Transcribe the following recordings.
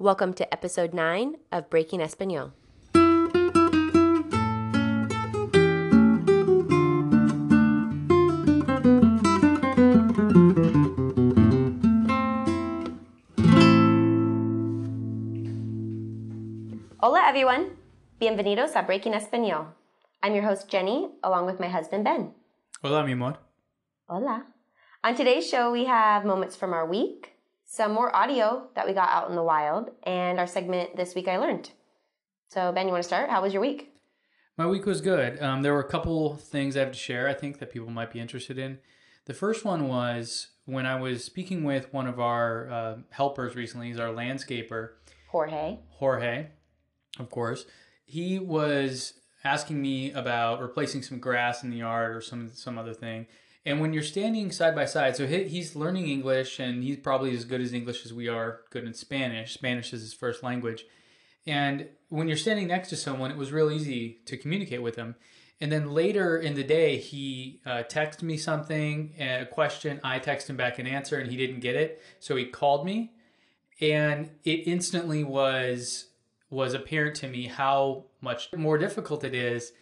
Welcome to episode 9 of Breaking Espanol. Hola, everyone. Bienvenidos a Breaking Espanol. I'm your host, Jennie, along with my husband, Ben. Hola, mi amor. Hola. On today's show, we have moments from our week, some more audio that we got out in the wild, and our segment This Week I Learned. So, Ben, you want to start? How was your week? My week was good. Um, there were a couple things I have to share, I think, that people might be interested in. The first one was when I was speaking with one of our uh, helpers recently, he's our landscaper, Jorge. Jorge, of course. He was asking me about replacing some grass in the yard or some some other thing. And when you're standing side by side, so he, he's learning English and he's probably as good as English as we are good in Spanish. Spanish is his first language. And when you're standing next to someone, it was real easy to communicate with him. And then later in the day, he uh, texted me something, a question. I texted him back an answer, and he didn't get it. So he called me, and it instantly was was apparent to me how much more difficult it is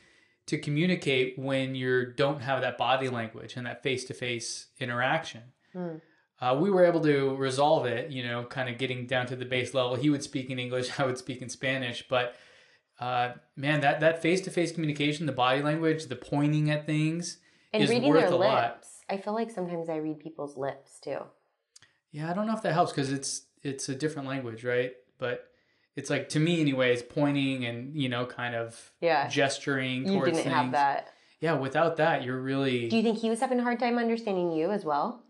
to communicate when you don't have that body language and that face to face interaction. Mm. Uh, we were able to resolve it, you know, kind of getting down to the base level. He would speak in English, I would speak in Spanish, but uh, man, that that face to face communication, the body language, the pointing at things, And is reading worth their a lips. lot. I feel like sometimes I read people's lips too. Yeah, I don't know if that helps because it's it's a different language, right? But it's like to me, anyways, pointing and you know, kind of Yeah. gesturing You towards didn't things. have that. Yeah, without that, you're really Do you think he was having a hard time understanding you as well?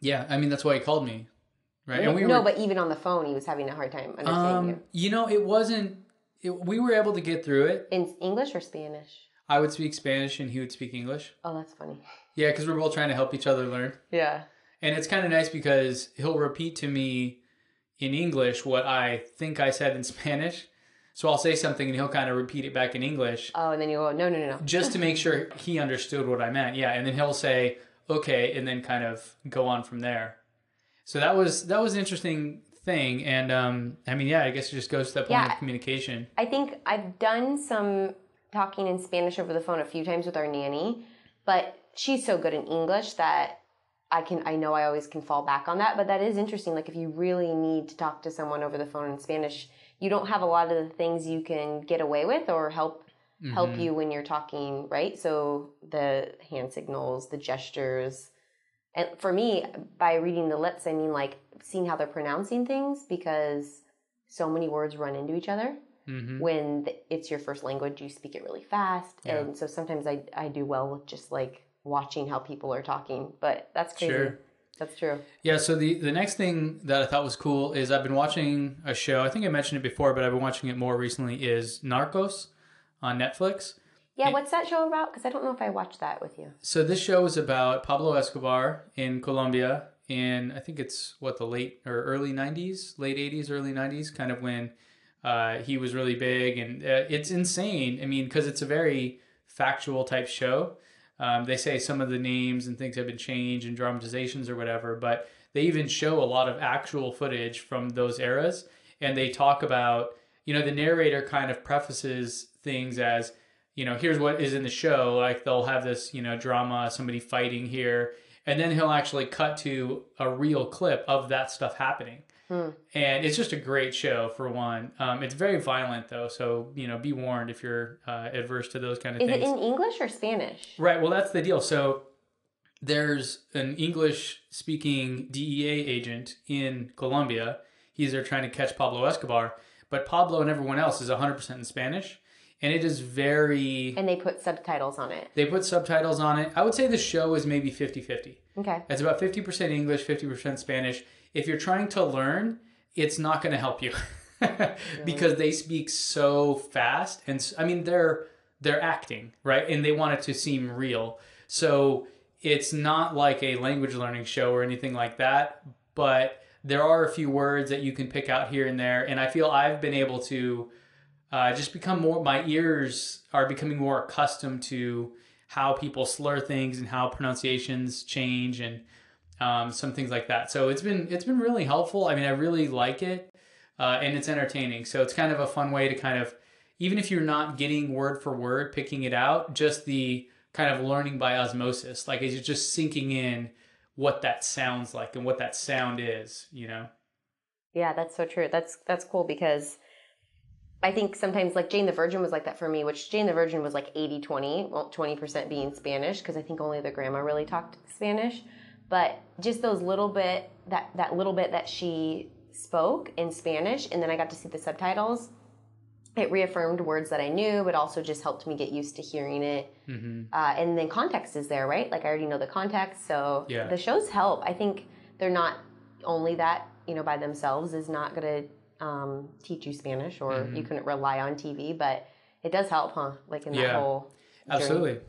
yeah. I mean, that's why he called me, right? And we no, were but even on the phone, he was having a hard time understanding um, you know, it wasn't. It, we were able to get through it. In English or Spanish? I would speak Spanish and he would speak English. Oh, that's funny. Yeah, because we're both trying to help each other learn. Yeah. And it's kind of nice because he'll repeat to me in English what I think I said in Spanish. So I'll say something and he'll kind of repeat it back in English Oh, and then you go, no, no, no, no. just to make sure he understood what I meant. Yeah, and then he'll say okay and then kind of go on from there. So that was that was an interesting thing and um I mean yeah, I guess it just goes to that point Yeah. of communication. I think I've done some talking in Spanish over the phone a few times with our nanny, but she's so good in English that I can I know I always can fall back on that. But that is interesting. Like if you really need to talk to someone over the phone in Spanish, you don't have a lot of the things you can get away with or help help Mhm. you when you're talking, right? So the hand signals, the gestures. And for me, by reading the lips, I mean like seeing how they're pronouncing things because so many words run into each other Mhm. when it's your first language you speak it really fast Yeah. and so sometimes I, I do well with just like watching how people are talking but that's crazy Sure. that's true Yeah, so the the next thing that I thought was cool is I've been watching a show. I think I mentioned it before, but I've been watching it more recently. Is Narcos on Netflix. yeah what's that show about because i don't know if i watched that with you So this show is about Pablo Escobar in Colombia in I think it's what the late or early '90s, late '80s, early '90s, kind of when uh, he was really big, and uh, it's insane. I mean, because it's a very factual type show. Um, they say some of the names and things have been changed and dramatizations or whatever, but they even show a lot of actual footage from those eras, and they talk about you know the narrator kind of prefaces things as you know, here's what is in the show. Like they'll have this, you know, drama, somebody fighting here, and then he'll actually cut to a real clip of that stuff happening. Hmm. And it's just a great show for one. Um, it's very violent though, so you know, be warned if you're uh, adverse to those kind of is things. Is it in english or spanish Right. Well, that's the deal. So there's an English speaking DEA agent in Colombia. He's there trying to catch Pablo Escobar, but Pablo and everyone else is 100% in Spanish. And it is very. and they put subtitles on it They put subtitles on it. I would say the show is maybe 50 50. okay It's about 50% English, 50% Spanish. If you're trying to learn, it's not going to help you because they speak so fast. And I mean, they're they're acting, right? And they want it to seem real. So it's not like a language learning show or anything like that, but there are a few words that you can pick out here and there. And I feel I've been able to uh, just become more, my ears are becoming more accustomed to how people slur things and how pronunciations change and um, some things like that. So it's been it's been really helpful. I mean, I really like it. uh, and it's entertaining. So it's kind of a fun way to kind of, even if you're not getting word for word, picking it out, just the kind of learning by osmosis, like you're just sinking in what that sounds like and what that sound is, you know. Yeah, that's so true. That's that's cool because I think sometimes like Jane the Virgin was like that for me, which Jane the Virgin was like 80-20, well 20% being Spanish because I think only the grandma really talked Spanish, but just those little bit that that little bit that she spoke in Spanish and then I got to see the subtitles. It reaffirmed words that I knew, but also just helped me get used to hearing it. Mm-hmm. Uh, and then context is there, right? Like I already know the context, so Yeah. the shows help. I think they're not only that you know by themselves is not going to um, teach you Spanish, or Mm-hmm. you couldn't rely on TV, but it does help, huh? Like in that Yeah. whole journey. Absolutely.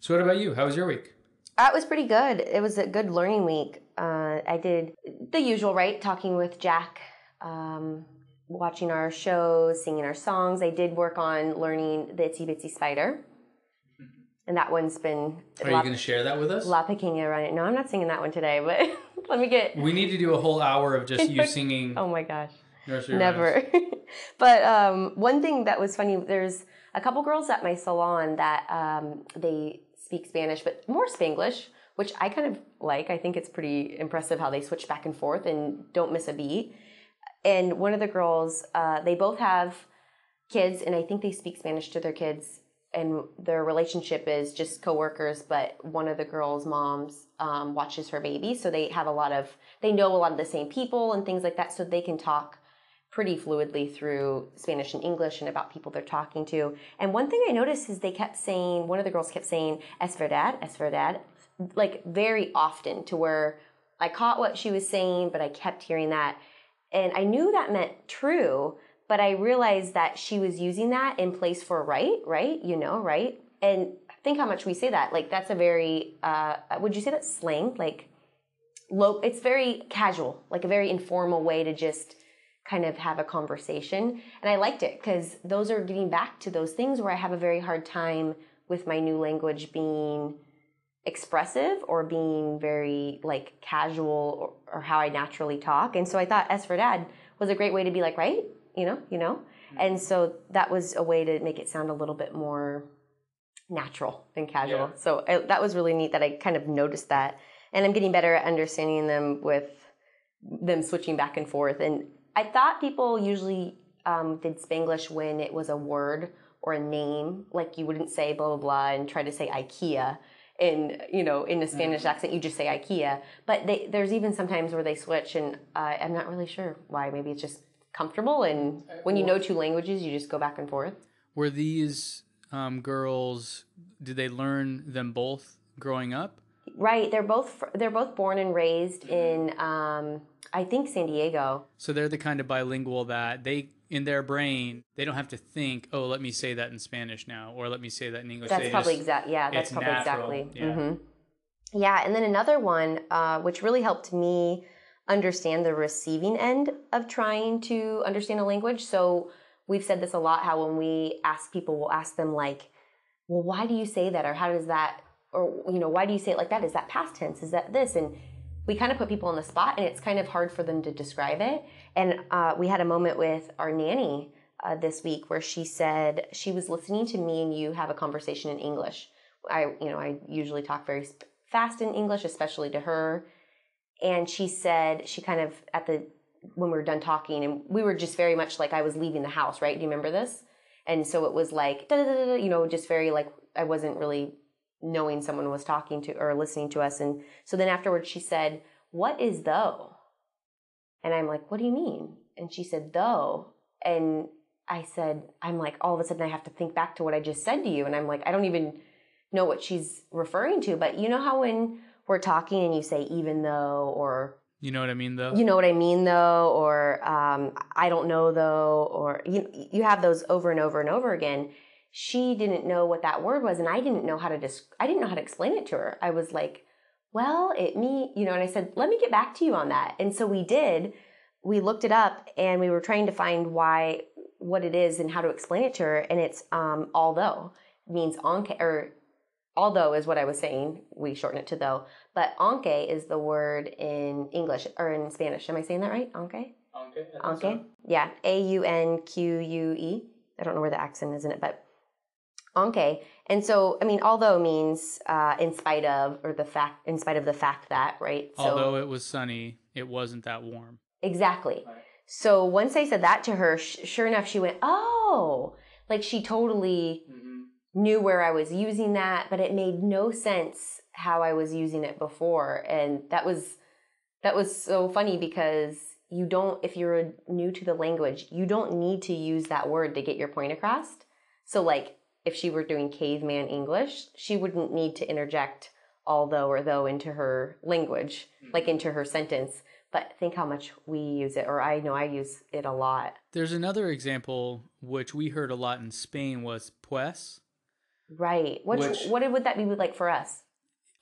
So what about you? How was your week? That was pretty good. It was a good learning week. Uh, I did the usual, right? Talking with Jack, um, watching our shows, singing our songs. I did work on learning the Itsy Bitsy Spider. And that one's been Are you going to share that with us? La Pequeña Running. No, I'm not singing that one today, but let me get. We need to do a whole hour of just you singing Oh my gosh. nursery. Never. but um, one thing that was funny, there's a couple girls at my salon that um, they speak Spanish, but more Spanglish, which I kind of like. I think it's pretty impressive how they switch back and forth and don't miss a beat. And one of the girls, uh, they both have kids, and I think they speak Spanish to their kids. And their relationship is just coworkers, but one of the girls' moms um, watches her baby, so they have a lot of, they know a lot of the same people and things like that, so they can talk pretty fluidly through Spanish and English and about people they're talking to. And one thing I noticed is they kept saying, one of the girls kept saying, es verdad, es verdad, like very often to where I caught what she was saying, but I kept hearing that. And I knew that meant true, but I realized that she was using that in place for right, right? You know, right? And think how much we say that. Like that's a very, uh, would you say that slang? Like, low, it's very casual, like a very informal way to just kind of have a conversation. And I liked it because those are getting back to those things where I have a very hard time with my new language being expressive or being very like casual or, or how I naturally talk. And so I thought es verdad was a great way to be like, right? You know, you know? Mm-hmm. And so that was a way to make it sound a little bit more natural and casual. Yeah. So I, that was really neat that I kind of noticed that. And I'm getting better at understanding them with them switching back and forth. And I thought people usually um, did Spanglish when it was a word or a name, like you wouldn't say blah blah blah and try to say IKEA in you know in a Spanish accent. You just say IKEA. But they, there's even sometimes where they switch, and uh, I'm not really sure why. Maybe it's just comfortable, and when you know two languages, you just go back and forth. Were these um, girls? Did they learn them both growing up? Right? They're both they're both born and raised in um, I think San Diego. So they're the kind of bilingual that they, in their brain, they don't have to think, "Oh, let me say that in Spanish now," or "Let me say that in English." That's They probably just- exact. Yeah, that's probably natural, exactly. yeah. hmm Yeah, and then another one, uh, which really helped me understand the receiving end of trying to understand a language. So we've said this a lot. How when we ask people, we'll ask them like, "Well, why do you say that?" or "How does that?" or you know, "Why do you say it like that?" Is that past tense? Is that this? And we kind of put people on the spot, and it's kind of hard for them to describe it. And uh, we had a moment with our nanny uh, this week where she said she was listening to me and you have a conversation in English. I, you know, I usually talk very fast in English, especially to her. And she said she kind of at the when we were done talking, and we were just very much like I was leaving the house, right? Do you remember this? And so it was like, you know, just very like I wasn't really knowing someone was talking to or listening to us. And so then afterwards, she said, "What is though?" And I'm like, "What do you mean?" And she said, "Though." And I said, I'm like, all of a sudden I have to think back to what I just said to you. And I'm like, I don't even know what she's referring to. But you know how when we're talking and you say, even though, or You know what I mean, though. you know what I mean though, or um, I don't know though, or you, you have those over and over and over again. She didn't know what that word was, and I didn't know how to dis- I didn't know how to explain it to her. I was like, well, it me, you know, and I said, let me get back to you on that. And so we did. We looked it up, and we were trying to find why, what it is, and how to explain it to her. And it's um, although it means aunque or although is what I was saying. We shorten it to though, but aunque is the word in English or in Spanish. Am I saying that right? Aunque. Aunque. Yeah, A U N Q U E. I don't know where the accent is in it, but aunque. And so, I mean, although means uh, in spite of, or the fact, in spite of the fact that, right? So, Although it was sunny, it wasn't that warm. Exactly. Right. So once I said that to her, sh- sure enough, she went, "Oh!" Like she totally knew where I was using that, but it made no sense how I was using it before, and that was that was so funny because you don't, if you're new to the language, you don't need to use that word to get your point across. So like if she were doing caveman English, she wouldn't need to interject although or though into her language, like into her sentence. But think how much we use it or i know i use it a lot. There's another example which we heard a lot in Spain was pues. right. Which, Which- what would that be like for us?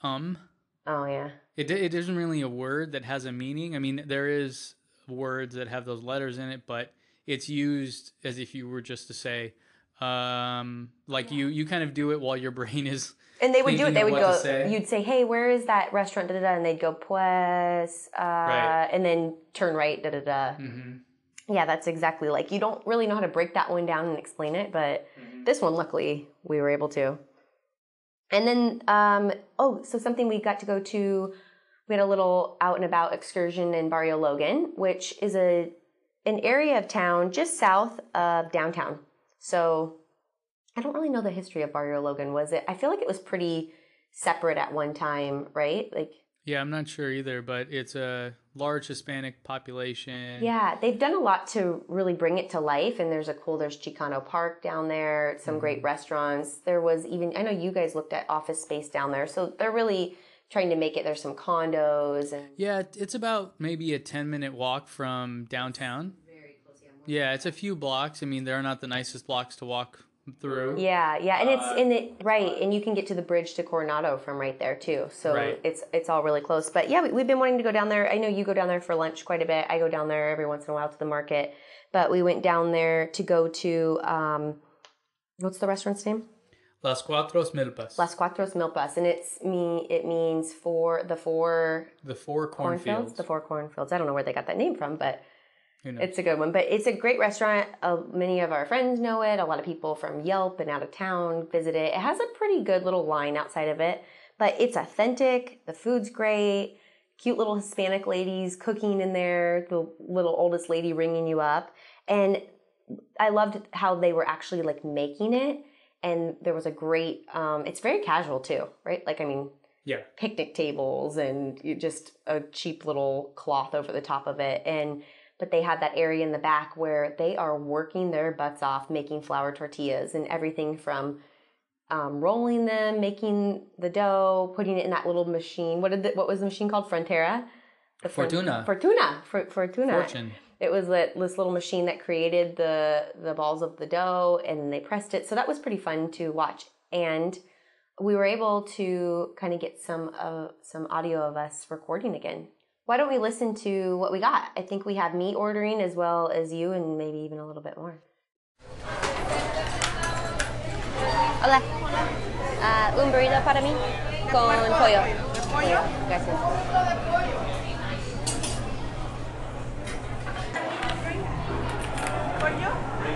Um, oh yeah. It it isn't really a word that has a meaning. I mean, there is words that have those letters in it, but it's used as if you were just to say, um, like you you kind of do it while your brain is and they would do it they would go say. you'd say hey where is that restaurant da, da, da, and they'd go pues uh, Right. and then turn right da da da Mhm. yeah that's exactly like you don't really know how to break that one down and explain it but Mhm. this one luckily we were able to and then um oh so something we got to go to we had a little out and about excursion in barrio logan which is a an area of town just south of downtown so i don't really know the history of barrio logan was it i feel like it was pretty separate at one time right like Yeah, I'm not sure either, but it's a large Hispanic population. Yeah, they've done a lot to really bring it to life. And there's a cool, there's Chicano Park down there, some great mm-hmm. restaurants. There was even, I know you guys looked at office space down there. So they're really trying to make it, there's some condos and. Yeah, it's about maybe a 10 minute walk from downtown. Very close, Yeah, it's a few blocks. I mean, they're not the nicest blocks to walk through. Yeah, yeah, and it's Uh, in it right, and you can get to the bridge to Coronado from right there too. So Right. it's it's all really close. But yeah, we, we've been wanting to go down there. I know you go down there for lunch quite a bit. I go down there every once in a while to the market. But we went down there to go to um, what's the restaurant's name? Las Cuatro Milpas. Las Cuatros Milpas, and it's me. It means for the four the four cornfields. cornfields. The four cornfields. I don't know where they got that name from, but Who knows? It's a good one. But it's a great restaurant. Uh, many of our friends know it. A lot of people from Yelp and out of town visit it. It has a pretty good little line outside of it, but it's authentic. The food's great. Cute little Hispanic ladies cooking in there. The little oldest lady ringing you up, and I loved how they were actually like making it. And there was a great. Um, it's very casual too, right? Like I mean, yeah. picnic tables and just a cheap little cloth over the top of it and but they have that area in the back where they are working their butts off making flour tortillas and everything from um, rolling them making the dough putting it in that little machine. What did the, what was the machine called? Frontera? The Fortuna. fortuna. For, fortuna. Fortune. it was that this little machine that created the the balls of the dough and they pressed it. So that was pretty fun to watch. And we were able to kind of get some uh, some audio of us recording again why don't we listen to what we got i think we have me ordering as well as you and maybe even a little bit more hola Ah, un burrito para mí con pollo pollo gracias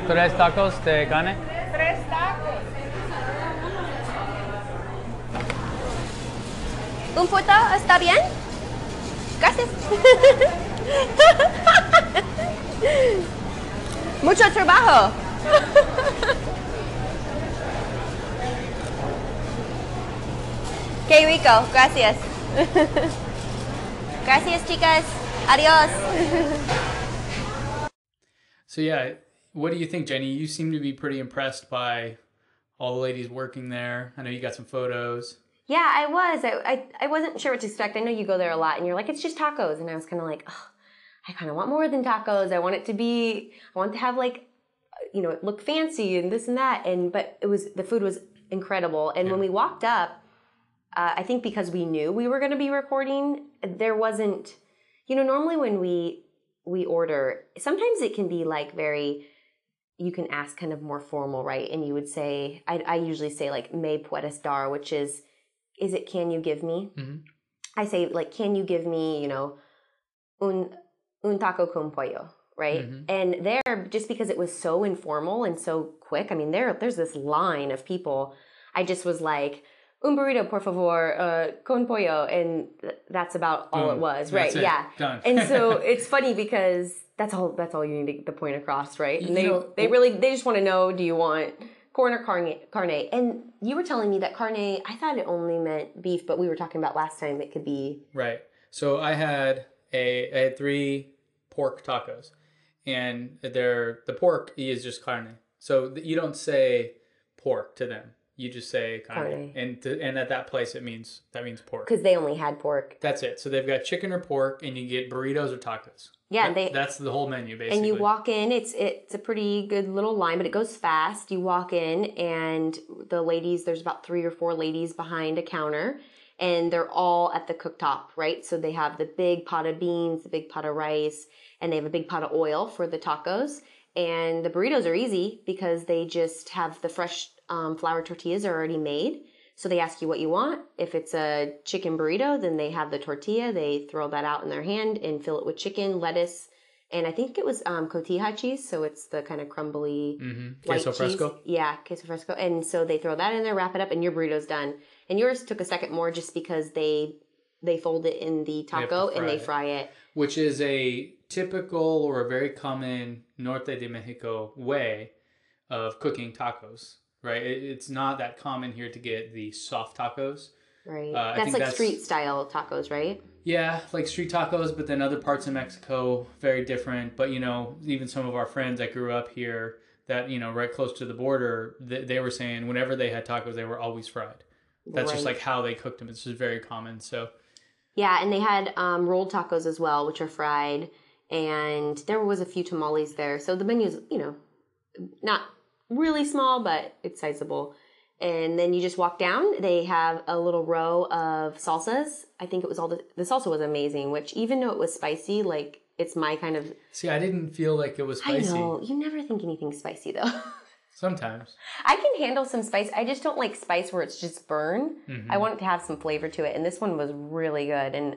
Tres tacos de carne. Tres tacos. ¿Un puto está bien? Gracias. Mucho trabajo. Qué rico, gracias. Gracias, chicas. Adiós. So yeah, what do you think, Jennie? You seem to be pretty impressed by all the ladies working there. I know you got some photos. Yeah, I was. I, I, I wasn't sure what to expect. I know you go there a lot and you're like, it's just tacos. And I was kind of like, oh, I kind of want more than tacos. I want it to be, I want to have like, you know, it look fancy and this and that. And, but it was, the food was incredible. And when we walked up, uh, I think because we knew we were going to be recording, there wasn't, you know, normally when we, we order, sometimes it can be like very, you can ask kind of more formal, right? And you would say, I, I usually say like, me puedes dar, which is, is it can you give me? Mhm. I say like, can you give me, you know, un un taco con pollo right? Mhm. And there, just because it was so informal and so quick, I mean, there there's this line of people. I just was like, un burrito, por favor, uh, con pollo, and th- that's about all it was, That's right? it. Yeah. Done. And so it's funny because that's all that's all you need to get the point across, right? And You they know- they really they just want to know, do you want corn or carne? Carne? And you were telling me that carne, I thought it only meant beef, but we were talking about last time it could be Right. So I had a I had three pork tacos, and they're the pork is just carne. So you don't say pork to them. You just say carne, Carne. and to, and at that place it means that means pork. because they only had pork. That's it. So they've got chicken or pork, and you get burritos or tacos. Yeah, That- they that's the whole menu basically. and you walk in. It's it's a pretty good little line, but it goes fast. You walk in, and the ladies. There's about three or four ladies behind a counter, and they're all at the cooktop, right? So they have the big pot of beans, the big pot of rice, and they have a big pot of oil for the tacos. And the burritos are easy because they just have the fresh um, flour tortillas are already made. So they ask you what you want. If it's a chicken burrito, then they have the tortilla. They throw that out in their hand and fill it with chicken, lettuce, and I think it was um, cotija cheese. So it's the kind of crumbly hmm white queso cheese. fresco. Yeah, queso fresco. And so they throw that in there, wrap it up, and your burrito's done. And yours took a second more just because they they fold it in the taco and they it. fry it. which is a typical or a very common Norte de Mexico way of cooking tacos. Right, It- it's not that common here to get the soft tacos. Right. Uh, that's like that's- street style tacos, right? Yeah, like street tacos, but then other parts of Mexico very different. But you know, even some of our friends that grew up here, that you know, right close to the border, they, they were saying whenever they had tacos, they were always fried. That's just like how they cooked them. It's just very common. So Yeah, and they had um, rolled tacos as well, which are fried, and there was a few tamales there. So the menu's, you know, not really small, but it's sizable. And then you just walk down. They have a little row of salsas. I think it was all the the salsa was amazing. Which even though it was spicy, like it's my kind of. see, I didn't feel like it was spicy. I know you never think anything spicy though. Sometimes. I can handle some spice. I just don't like spice where it's just burn. Mhm. I want it to have some flavor to it, and this one was really good. And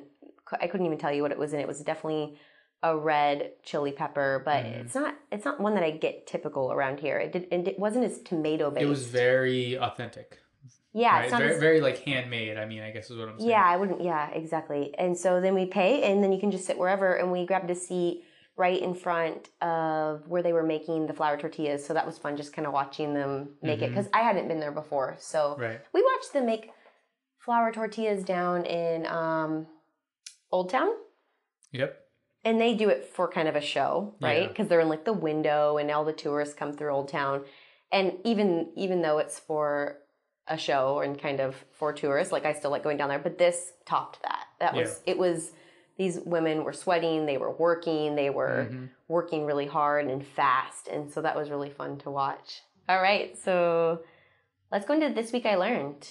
I couldn't even tell you what it was in. It was definitely a red chili pepper, but Mhm. it's not. It's not one that I get typical around here. It did. And it wasn't as tomato based. It was very authentic. yeah. right? It's not very, as, very like handmade. I mean, I guess is what I'm saying. yeah. I wouldn't. Yeah. Exactly. And so then we pay, and then you can just sit wherever. And we grabbed a seat right in front of where they were making the flour tortillas. So that was fun, just kind of watching them make it Mhm. because I hadn't been there before. So Right. we watched them make flour tortillas down in um, Old Town, Yep. And they do it for kind of a show, right? Yeah. Because they're in like the window, and all the tourists come through Old Town, and even even though it's for a show and kind of for tourists, like I still like going down there, but this topped that. That was it was. These women were sweating, they were working, they were Mhm. working really hard and fast, and so that was really fun to watch. All right, so let's go into this week I learned.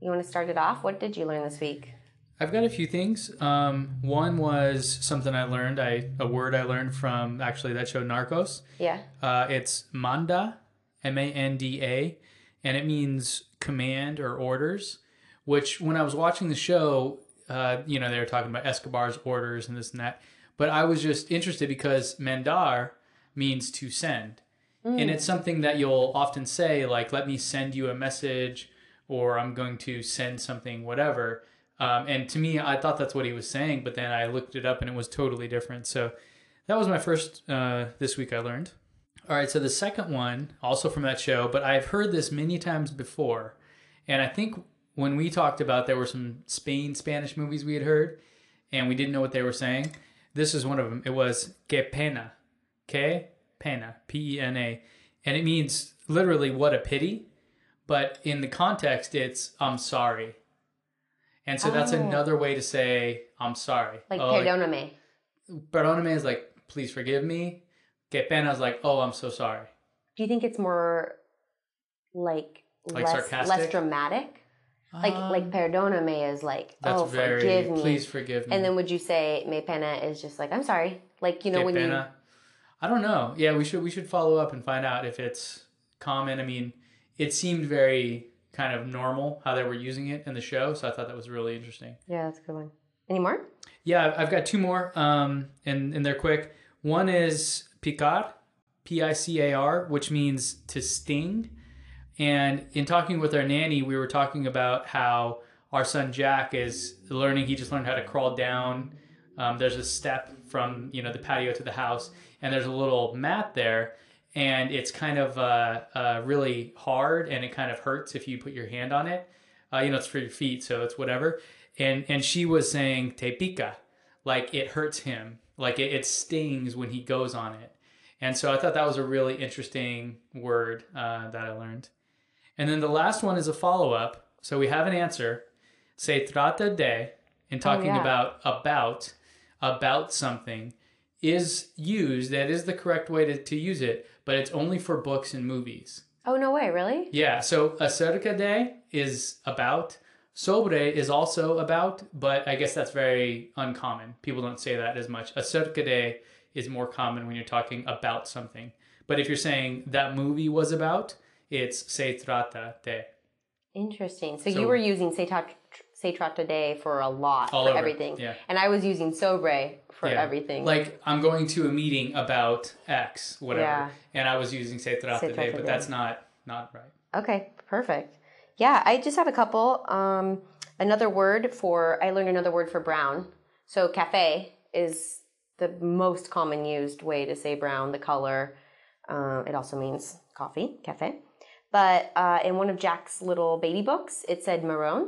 You want to start it off? What did you learn this week? I've got a few things. Um, one was something I learned. I a word I learned from actually that show Narcos. Yeah. Uh, it's manda, M A N D A, and it means command or orders. Which, when I was watching the show, uh, you know, they were talking about Escobar's orders and this and that. But I was just interested because mandar means to send. And it's something that you'll often say, like, let me send you a message, or I'm going to send something, whatever. Um, and to me, I thought that's what he was saying, but then I looked it up and it was totally different. So that was my first uh, this week I learned. All right, so the second one, also from that show, but I've heard this many times before. And I think when we talked about there were some Spain Spanish movies we had heard, and we didn't know what they were saying. This is one of them. It was que pena, que pena, P E N A, and it means literally what a pity, but in the context, it's I'm sorry. And so that's Oh. another way to say I'm sorry. Like Oh, perdóname. perdóname is like please forgive me. Que pena is like oh I'm so sorry. Do you think it's more like, Like less sarcastic? less dramatic? Like Um, like perdóname is like oh very forgive me. please forgive me. And then would you say me pena is just like I'm sorry? Like you know Que when you. I don't know. Yeah, we should we should follow up and find out if it's common. I mean, it seemed very kind of normal how they were using it in the show, so I thought that was really interesting. Yeah, that's a good one. Any more? Yeah, I've got two more, um, and and they're quick. One is picar, P I C A R, which means to sting. And in talking with our nanny, we were talking about how our son Jack is learning. He just learned how to crawl down. Um, there's a step from you know the patio to the house, and there's a little mat there, and it's kind of uh, uh, really hard, and it kind of hurts if you put your hand on it. Uh, you know, it's for your feet, so it's whatever. And and she was saying te pica, like it hurts him, like it, it stings when he goes on it. And so I thought that was a really interesting word uh, that I learned. And then the last one is a follow up. So we have an answer. Se trata de, in talking yeah. about about about something, is used. That is the correct way to, to use it, but it's only for books and movies. Oh no way, really? Yeah. So acerca de is about. Sobre is also about, but I guess that's very uncommon. People don't say that as much. Acerca de is more common when you're talking about something. But if you're saying that movie was about, it's se trata de. Interesting. So, So- you were using se, tra- se trata de for a lot All for over, everything, yeah. and I was using sobre for Yeah. everything. Like I'm going to a meeting about X, whatever, Yeah. and I was using trata Se de, but that's not not right. Okay, perfect. Yeah, I just have a couple. Um, another word for, I learned another word for brown. So cafe is the most common used way to say brown, the color. Uh, it also means coffee, cafe. But uh, in one of Jack's little baby books, it said maroon,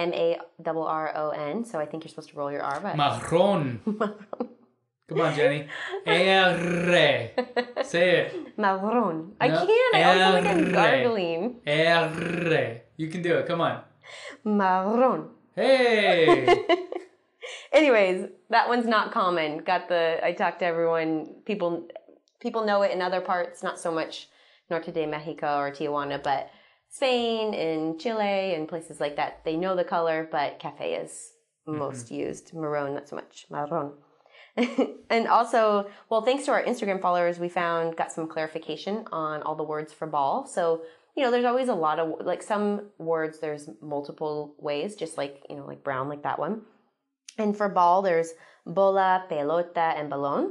M A R R O N. So I think you're supposed to roll your R, but Marron. Come on, Jennie. R. Say it. maroon. I No, can't. I also like I'm gargling. R. You can do it. Come on. Maroon. Hey. Anyways, that one's not common. Got the I talked to everyone. People people know it in other parts, not so much Norte de Mexico or Tijuana, but Spain and Chile and places like that. They know the color, but cafe is most used. Maroon, not so much. Marron. and also, well, thanks to our Instagram followers, we found got some clarification on all the words for ball. So, you know, there's always a lot of like some words there's multiple ways, just like, you know, like brown like that one. And for ball, there's bola, pelota, and balón.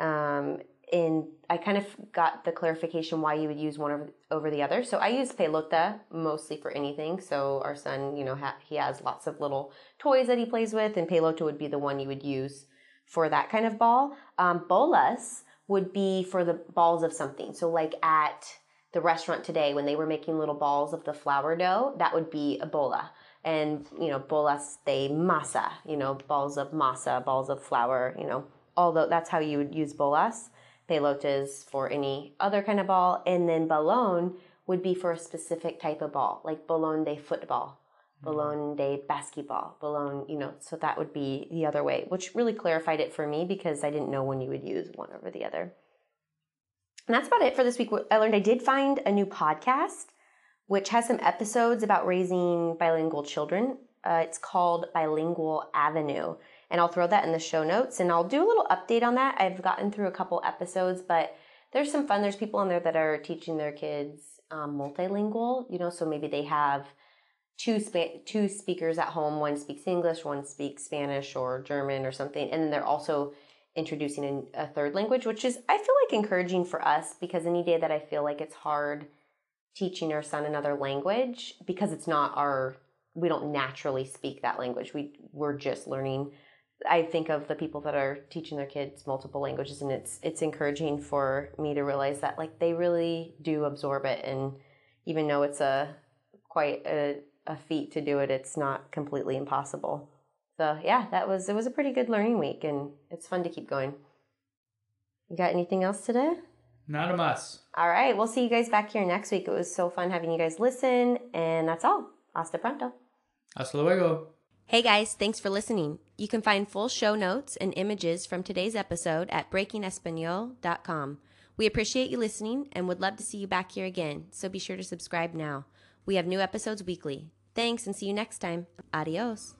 Um, and I kind of got the clarification why you would use one over, over the other. So I use pelota mostly for anything. So our son, you know, ha- he has lots of little toys that he plays with, and pelota would be the one you would use for that kind of ball. Um, bolas would be for the balls of something. So like at the restaurant today, when they were making little balls of the flour dough, that would be a bola and you know bolas de masa you know balls of masa balls of flour you know although that's how you would use bolas pelotas for any other kind of ball and then balón would be for a specific type of ball like balón de football balón de basketball balón you know so that would be the other way which really clarified it for me because i didn't know when you would use one over the other and that's about it for this week i learned i did find a new podcast which has some episodes about raising bilingual children. Uh, it's called Bilingual Avenue. And I'll throw that in the show notes and I'll do a little update on that. I've gotten through a couple episodes, but there's some fun. There's people on there that are teaching their kids um, multilingual, you know, so maybe they have two spa- two speakers at home. One speaks English, one speaks Spanish or German or something. And then they're also introducing an- a third language, which is, I feel like, encouraging for us because any day that I feel like it's hard teaching our son another language because it's not our we don't naturally speak that language we we're just learning i think of the people that are teaching their kids multiple languages and it's it's encouraging for me to realize that like they really do absorb it and even though it's a quite a, a feat to do it it's not completely impossible so yeah that was it was a pretty good learning week and it's fun to keep going you got anything else today Not a must. all right, we'll see you guys back here next week. It was so fun having you guys listen, and that's all. Hasta pronto. Hasta luego. Hey guys, thanks for listening. You can find full show notes and images from today's episode at breakingespanol.com. We appreciate you listening and would love to see you back here again, so be sure to subscribe now. We have new episodes weekly. Thanks and see you next time. Adios.